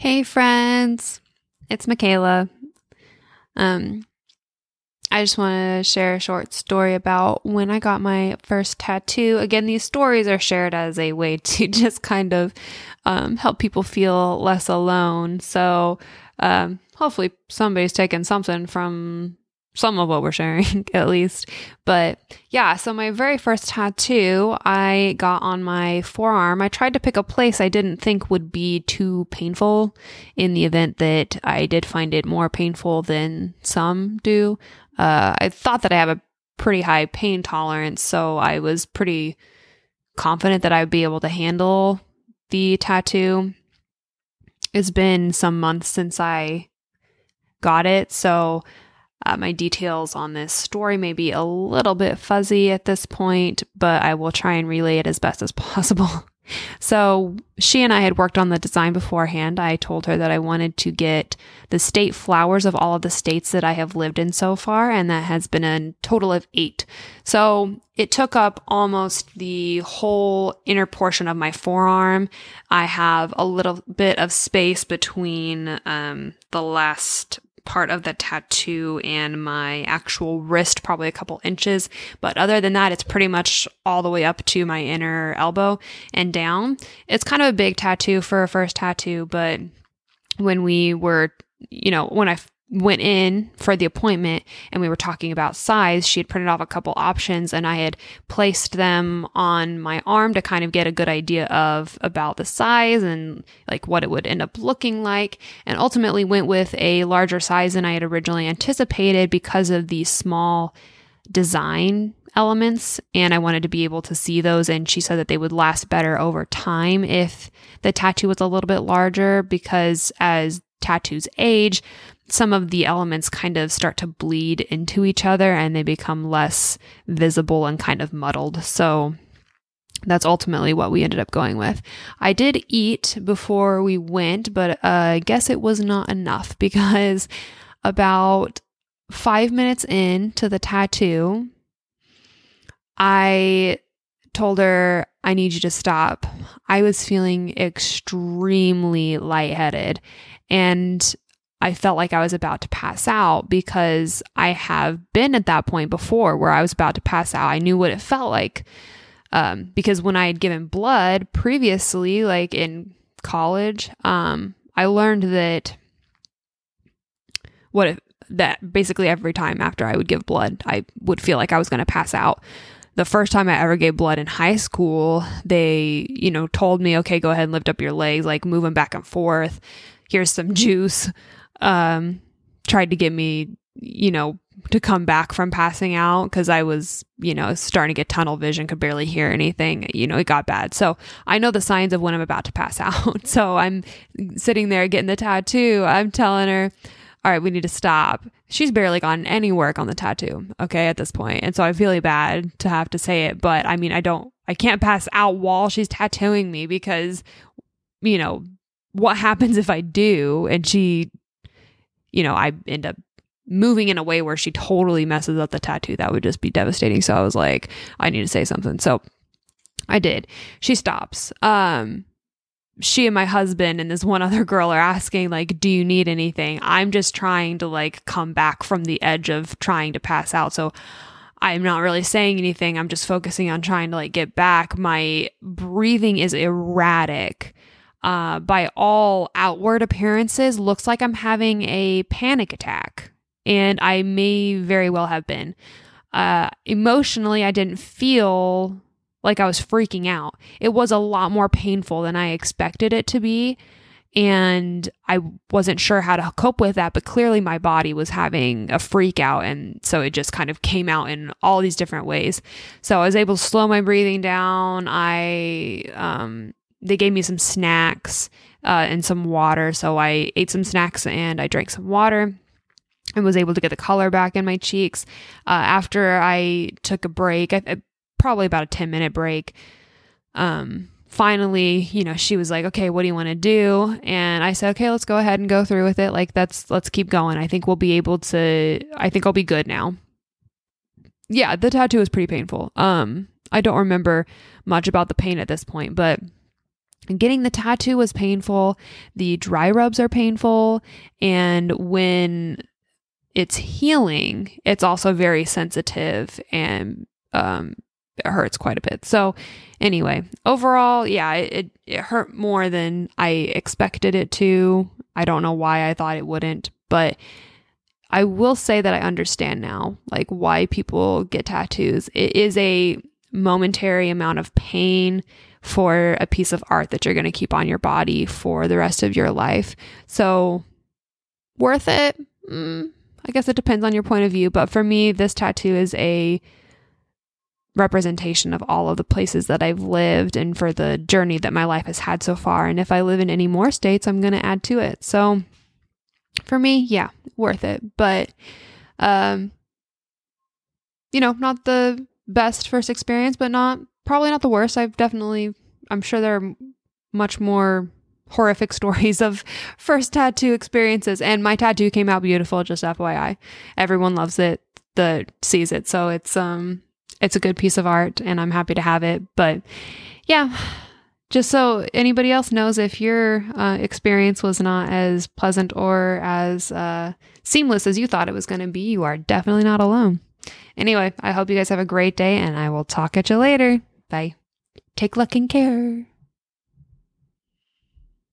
Hey friends, it's Mikayla. Um, I just want to share a short story about when I got my first tattoo. Again, these stories are shared as a way to just kind of um, help people feel less alone. So, um, hopefully, somebody's taken something from some of what we're sharing at least. But yeah, so my very first tattoo I got on my forearm. I tried to pick a place I didn't think would be too painful in the event that I did find it more painful than some do. Uh, I thought that I have a pretty high pain tolerance, so I was pretty confident that I would be able to handle the tattoo. It's been some months since I got it, so uh, my details on this story may be a little bit fuzzy at this point, but I will try and relay it as best as possible. So, she and I had worked on the design beforehand. I told her that I wanted to get the state flowers of all of the states that I have lived in so far, and that has been a total of eight. So, it took up almost the whole inner portion of my forearm. I have a little bit of space between um, the last part of the tattoo and my actual wrist, probably a couple inches. But other than that, it's pretty much all the way up to my inner elbow and down. It's kind of a big tattoo for a first tattoo, but when we were, you know, when I went in for the appointment and we were talking about size, she had printed off a couple options and I had placed them on my arm to kind of get a good idea of about the size and like what it would end up looking like. And ultimately went with a larger size than I had originally anticipated because of the small design elements and I wanted to be able to see those and she said that they would last better over time if the tattoo was a little bit larger because as tattoos age some of the elements kind of start to bleed into each other and they become less visible and kind of muddled. So that's ultimately what we ended up going with. I did eat before we went, but uh, I guess it was not enough because about five minutes in to the tattoo, I told her, I need you to stop. I was feeling extremely lightheaded. And I felt like I was about to pass out because I have been at that point before where I was about to pass out. I knew what it felt like. Um, because when I had given blood previously, like in college, um, I learned that what if that basically every time after I would give blood, I would feel like I was going to pass out. The first time I ever gave blood in high school, they, you know, told me, okay, go ahead and lift up your legs, like move them back and forth. Here's some juice um, tried to get me, you know, to come back from passing out because I was, you know, starting to get tunnel vision, could barely hear anything. You know, it got bad. So I know the signs of when I'm about to pass out. so I'm sitting there getting the tattoo. I'm telling her, all right, we need to stop. She's barely gotten any work on the tattoo, okay, at this point. And so I feel bad to have to say it, but I mean, I don't, I can't pass out while she's tattooing me because, you know, what happens if I do and she you know, I end up moving in a way where she totally messes up the tattoo, that would just be devastating. So I was like, I need to say something. So I did. She stops. Um, she and my husband and this one other girl are asking like do you need anything i'm just trying to like come back from the edge of trying to pass out so i'm not really saying anything i'm just focusing on trying to like get back my breathing is erratic uh, by all outward appearances, looks like I'm having a panic attack. And I may very well have been. Uh, emotionally, I didn't feel like I was freaking out. It was a lot more painful than I expected it to be. And I wasn't sure how to cope with that, but clearly my body was having a freak out. And so it just kind of came out in all these different ways. So I was able to slow my breathing down. I, um, they gave me some snacks uh, and some water. So I ate some snacks and I drank some water and was able to get the color back in my cheeks. Uh, after I took a break, I, probably about a 10 minute break, um, finally, you know, she was like, okay, what do you want to do? And I said, okay, let's go ahead and go through with it. Like, that's, let's keep going. I think we'll be able to, I think I'll be good now. Yeah, the tattoo was pretty painful. Um, I don't remember much about the pain at this point, but getting the tattoo was painful. The dry rubs are painful. And when it's healing, it's also very sensitive and um, it hurts quite a bit. So, anyway, overall, yeah, it, it hurt more than I expected it to. I don't know why I thought it wouldn't, but I will say that I understand now, like why people get tattoos. It is a momentary amount of pain for a piece of art that you're going to keep on your body for the rest of your life. So, worth it? Mm, I guess it depends on your point of view, but for me, this tattoo is a representation of all of the places that I've lived and for the journey that my life has had so far. And if I live in any more states, I'm going to add to it. So for me, yeah, worth it. But, um, you know, not the best first experience, but not probably not the worst. I've definitely, I'm sure there are much more horrific stories of first tattoo experiences. And my tattoo came out beautiful, just FYI. Everyone loves it that sees it. So it's um it's a good piece of art and I'm happy to have it. But yeah, just so anybody else knows if your uh, experience was not as pleasant or as uh, seamless as you thought it was going to be, you are definitely not alone. Anyway, I hope you guys have a great day and I will talk at you later. Bye. Take luck and care.